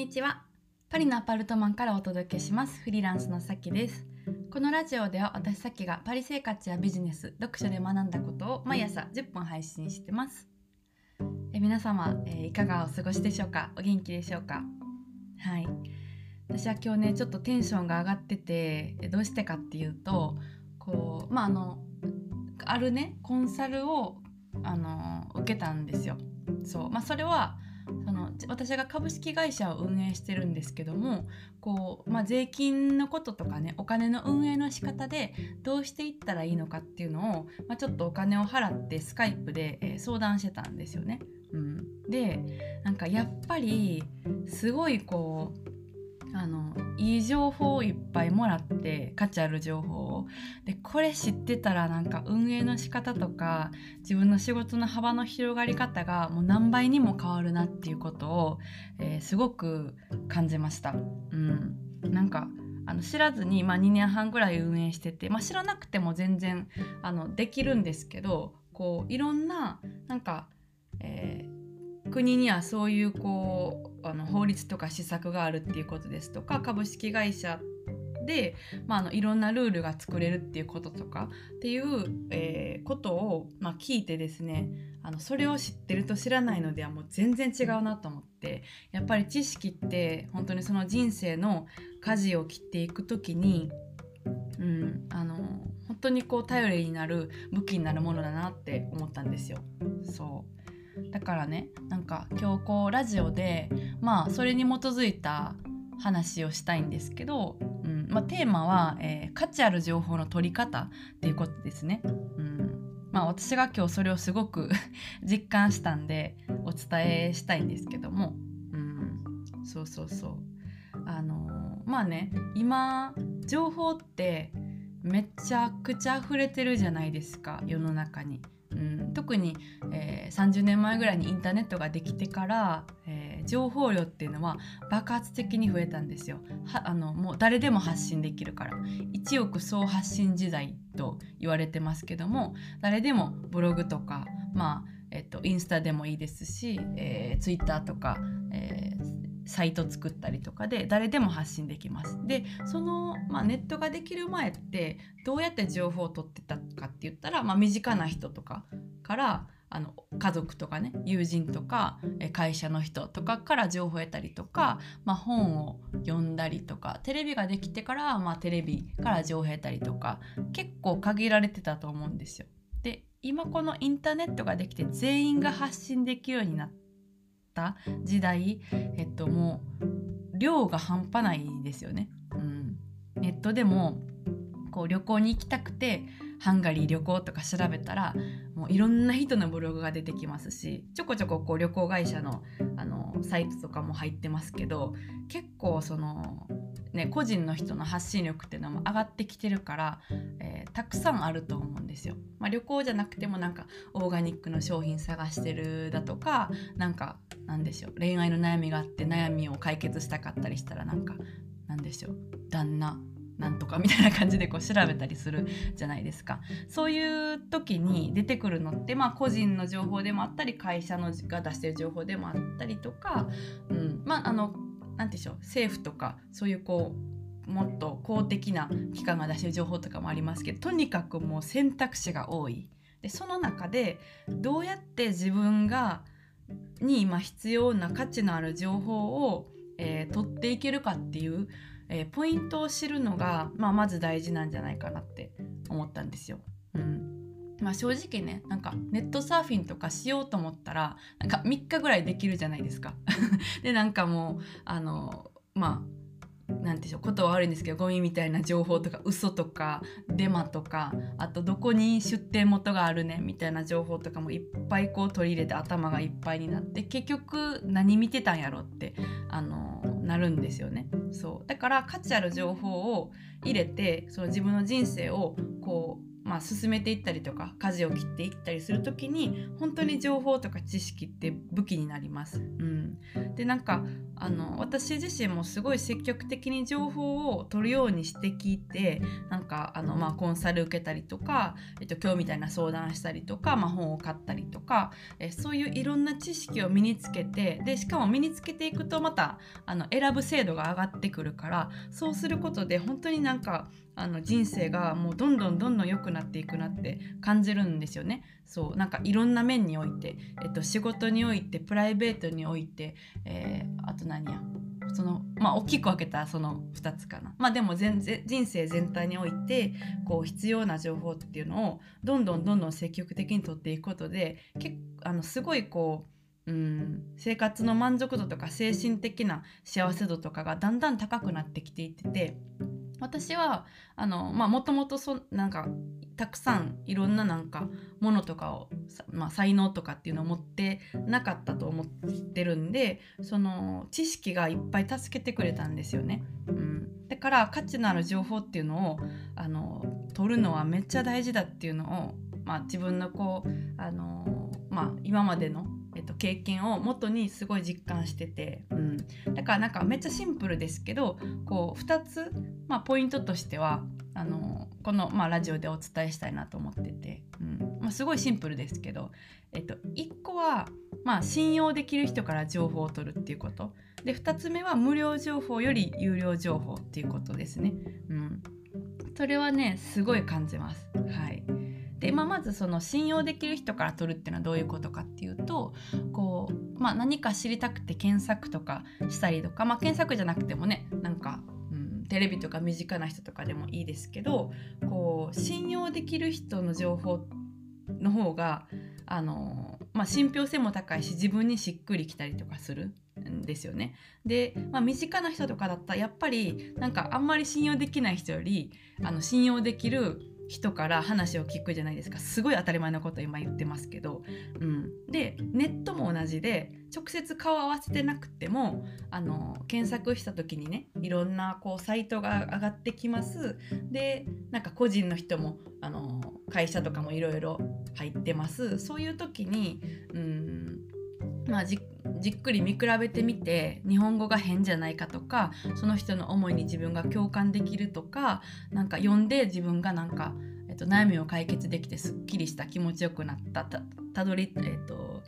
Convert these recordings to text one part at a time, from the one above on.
にちは。パリのアパルトマンからお届けします。フリーランスのさきです。このラジオでは私さきがパリ生活やビジネス読書で学んだことを毎朝10分配信してます。え皆様、えー、いかがお過ごしでしょうか？お元気でしょうか？はい。私は今日ねちょっとテンションが上がっててどうしてかっていうとこうまああのあるねコンサルをあの受けたんですよ。そう。まあそれは私が株式会社を運営してるんですけどもこう、まあ、税金のこととかねお金の運営の仕方でどうしていったらいいのかっていうのを、まあ、ちょっとお金を払ってスカイプで、えー、相談してたんですよね。うん、でなんかやっぱりすごいこうあのいい情報をいっぱいもらって価値ある情報をでこれ知ってたらなんか運営の仕方とか自分の仕事の幅の広がり方がもう何倍にも変わるなっていうことを、えー、すごく感じました。うん、なんかあの知らずに、まあ、2年半ぐらい運営してて、まあ、知らなくても全然あのできるんですけどこういろんななんか、えー国にはそういうこうあの法律とか施策があるっていうことですとか株式会社で、まあ、あのいろんなルールが作れるっていうこととかっていう、えー、ことを、まあ、聞いてですねあのそれを知ってると知らないのではもう全然違うなと思ってやっぱり知識って本当にその人生の舵を切っていく時に、うん、あの本当にこう頼りになる武器になるものだなって思ったんですよ。そうだからねなんか今日こうラジオでまあそれに基づいた話をしたいんですけど、うんまあ、テーマは、えー、価値ある情報の取り方っていうことですね。うんまあ、私が今日それをすごく 実感したんでお伝えしたいんですけども、うん、そうそうそうあのー、まあね今情報ってめちゃくちゃ溢れてるじゃないですか世の中に。特に、えー、30年前ぐらいにインターネットができてから、えー、情報量っていうのは爆発的に増えたんですよ。あのもう誰でも発信できるから一億総発信時代と言われてますけども誰でもブログとかまあえっと、インスタでもいいですし、えー、ツイッターとか、えー、サイト作ったりとかで誰でも発信できます。でその、まあ、ネットができる前ってどうやって情報を取ってたかって言ったら、まあ、身近な人とかからあの家族とかね友人とか会社の人とかから情報を得たりとか、まあ、本を読んだりとかテレビができてから、まあ、テレビから情報を得たりとか結構限られてたと思うんですよ。で今このインターネットができて全員が発信できるようになった時代、えっと、もう量が半端ないですよね。うん、ネットでもこう旅行に行きたくてハンガリー旅行とか調べたらもういろんな人のブログが出てきますしちょこちょここう旅行会社のあのサイトとかも入ってますけど結構その、ね、個人の人の発信力っていうのも上がってきてるから、えー、たくさんあると思うんですよ。まあ、旅行じゃなくてもなんかオーガニックの商品探してるだとかなんかなんでしょう恋愛の悩みがあって悩みを解決したかったりしたらなんかなんでしょう旦那なんとかみたいな感じでこう調べたりするじゃないですかそういう時に出てくるのって、まあ、個人の情報でもあったり会社のが出してる情報でもあったりとか、うんまあ、あの何でしょう政府とかそういうこうもっと公的な機関が出してる情報とかもありますけどとにかくもう選択肢が多い。でその中でどうやって自分がに今必要な価値のある情報を、えー、取っていけるかっていうえー、ポイントを知るのが、まあ、まず大事なんじゃないかなって思ったんですよ。うんまあ、正直ねなんかネットサーフィンとかしようと思ったらなんか3日ぐらいできるじゃないですか。でなんかもうあのまあなんでしょうことは悪いんですけどゴミみたいな情報とか嘘とかデマとかあとどこに出店元があるねみたいな情報とかもいっぱいこう取り入れて頭がいっぱいになって結局何見てたんやろってあのなるんですよね。そうだから価値ある情報を入れてその自分の人生をこうまあ、進めていったりとか舵を切っていったりする時に本当に情報とか知識って武器になります。うん、でなんかあの私自身もすごい積極的に情報を取るようにして聞いてなんかあの、まあ、コンサル受けたりとか、えっと、今日みたいな相談したりとか、まあ、本を買ったりとかえそういういろんな知識を身につけてでしかも身につけていくとまたあの選ぶ精度が上がってくるからそうすることで本当になんかあの人生がもうどんどんどんどん良くなっていくなって感じるんですよね。そうなんかいろんな面において、えっと、仕事においてプライベートにおいて、えー、あと何やそのまあ大きく分けたその2つかなまあでも全然人生全体においてこう必要な情報っていうのをどんどんどんどん積極的に取っていくことで結あのすごいこううん生活の満足度とか精神的な幸せ度とかがだんだん高くなってきていってて私はあのまあもともとそなんかたくさんいろんななんかものとかを、まあ、才能とかっていうのを持ってなかったと思ってるんでその知識がいっぱい助けてくれたんですよね。うん、だから価値のある情報っていうのをあの取るのはめっちゃ大事だっていうのを、まあ、自分のこうあの、まあ、今までのえっと、経験を元にすごい実感してて、うん、だからなんかめっちゃシンプルですけどこう2つ、まあ、ポイントとしてはあのこの、まあ、ラジオでお伝えしたいなと思ってて、うんまあ、すごいシンプルですけど、えっと、1個は、まあ、信用できる人から情報を取るっていうことで2つ目は無料情報より有料情報っていうことですね。うん、それはねすごい感じます。はいで、まあ、まずその信用できる人から取るっていうのはどういうことかっていうとこう、まあ、何か知りたくて検索とかしたりとか、まあ、検索じゃなくてもねなんか、テレビとか身近な人とかでもいいですけどこう信用できる人の情報の方があの、まあ、信憑性も高いし自分にしっくりきたりとかするんですよね。で、まあ、身近な人とかだったらやっぱりなんかあんまり信用できない人よりあの信用できる人から話を聞くじゃないですか。すごい当たり前のこと今言ってますけど、うん、でネットも同じで直接顔合わせてなくてもあの検索した時にねいろんなこうサイトが上がってきます。でなんか個人の人もあの会社とかもいろいろ入ってます。そういう時にうんまあじっくり見比べてみて日本語が変じゃないかとかその人の思いに自分が共感できるとかなんか読んで自分がなんか、えっと、悩みを解決できてすっきりした気持ちよくなったたどり、えっと、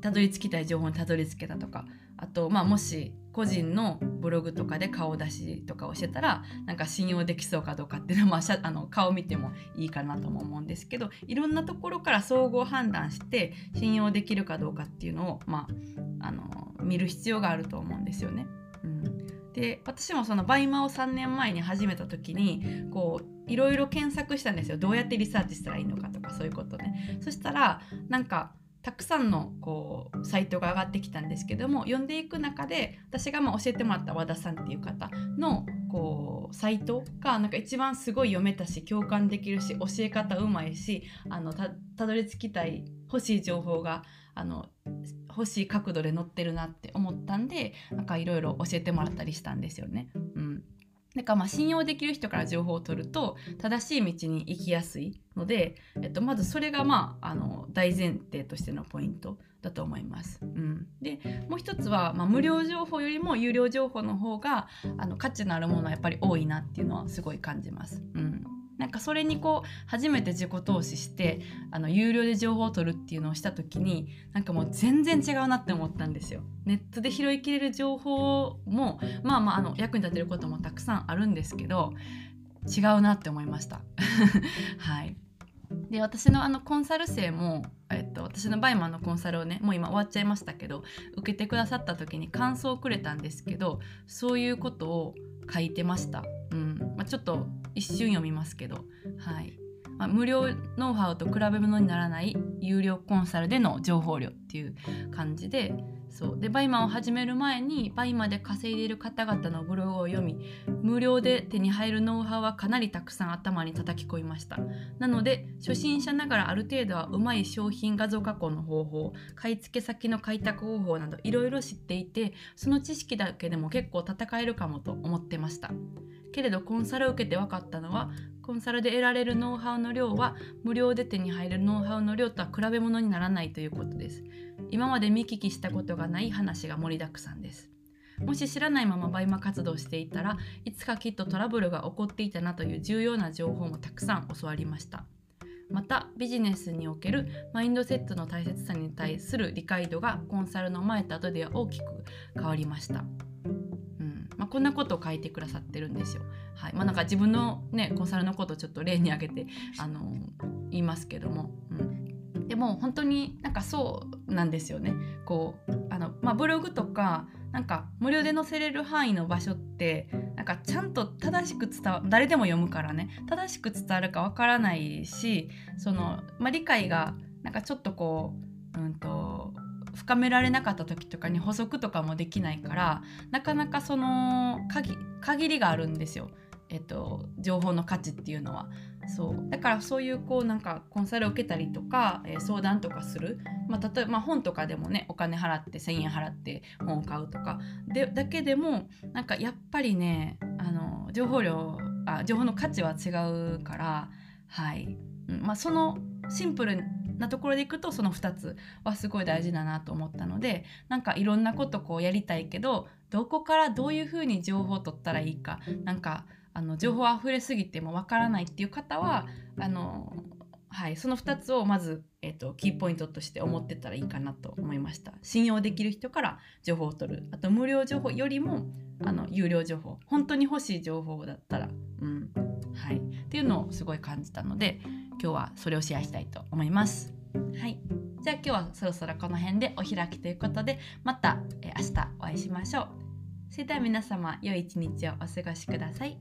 たどり着きたい情報にたどり着けたとかと、まあ、もし個人のブログとかで顔出しとかをしてたらなんか信用できそうかどうかっていうのは、まあ、あの顔見てもいいかなとも思うんですけどいろんなところから総合判断して信用できるかどうかっていうのを、まあ、あの見る必要があると思うんですよね。うん、で私もその BUYMA を3年前に始めた時にこういろいろ検索したんですよどうやってリサーチしたらいいのかとかそういうことね。そしたらなんかたくさんのこうサイトが上がってきたんですけども読んでいく中で私がまあ教えてもらった和田さんっていう方のこうサイトがなんか一番すごい読めたし共感できるし教え方うまいしあのたどり着きたい欲しい情報があの欲しい角度で載ってるなって思ったんでなんかいろいろ教えてもらったりしたんですよね。うんだからまあ信用できる人から情報を取ると正しい道に行きやすいので、えっと、まずそれがまああの大前提としてのポイントだと思います。うん、でもう一つは、まあ、無料情報よりも有料情報の方があの価値のあるものはやっぱり多いなっていうのはすごい感じます。うんなんかそれにこう初めて自己投資してあの有料で情報を取るっていうのをした時になんかもう全然違うなって思ったんですよ。ネットで拾いきれる情報もまあまああの役に立てることもたくさんあるんですけど違うなって思いました。はいで私のあのコンサル生も、えっと、私の BUYMA のコンサルをねもう今終わっちゃいましたけど受けてくださった時に感想をくれたんですけどそういうことを書いてました。うんまあ、ちょっと一瞬読みますけど、はい。まあ、無料ノウハウと比べ物にならない有料コンサルでの情報量っていう感じで。そう。で BUYMA を始める前に BUYMA で稼いでいる方々のブログを読み無料で手に入るノウハウはかなりたくさん頭に叩き込みました。なので初心者ながらある程度はうまい商品画像加工の方法買い付け先の開拓方法などいろいろ知っていてその知識だけでも結構戦えるかもと思ってました。けれどコンサルを受けて分かったのはコンサルで得られるノウハウの量は無料で手に入るノウハウの量とは比べ物にならないということです。今まで見聞きしたことがない話が盛りだくさんです。もし知らないまま BUYMA 活動していたらいつかきっとトラブルが起こっていたなという重要な情報もたくさん教わりました。またビジネスにおけるマインドセットの大切さに対する理解度がコンサルの前と後では大きく変わりました、こんなことを書いてくださってるんですよ。はいまあ、なんか自分の、ね、コンサルのことをちょっと例に挙げてあの言いますけども、うん、でも本当になんかそうなんですよね。こうあの、まあ、ブログとかなんか無料で載せれる範囲の場所ってなんかちゃんと正しく伝わ誰でも読むからね正しく伝わるかわからないしその、まあ、理解がなんかちょっとこう、うんと深められなかった時とかに補足とかもできないからなかなかその限りがあるんですよ、えっと、情報の価値っていうのは。そう。だからそういうこうなんかコンサルを受けたりとか、えー、相談とかする、まあ、例えば、まあ、本とかでもねお金払って1,000円払って本を買うとか。でだけでもなんかやっぱりねあの情報量あ情報の価値は違うからはい、まあ、そのシンプルなところでいくとその2つはすごい大事だなと思ったのでなんかいろんなことこうやりたいけどどこからどういうふうに情報を取ったらいいかなんかあの情報あふれすぎてもわからないっていう方はあのはい、その2つをまず、えーと、キーポイントとして思ってたらいいかなと思いました。信用できる人から情報を取る。あと無料情報よりもあの有料情報。本当に欲しい情報だったら、うん。はい、っていうのをすごい感じたので今日はそれをシェアしたいと思います。はい、じゃあ今日はそろそろこの辺でお開きということでまた、え明日お会いしましょう。それでは皆様良い一日をお過ごしください。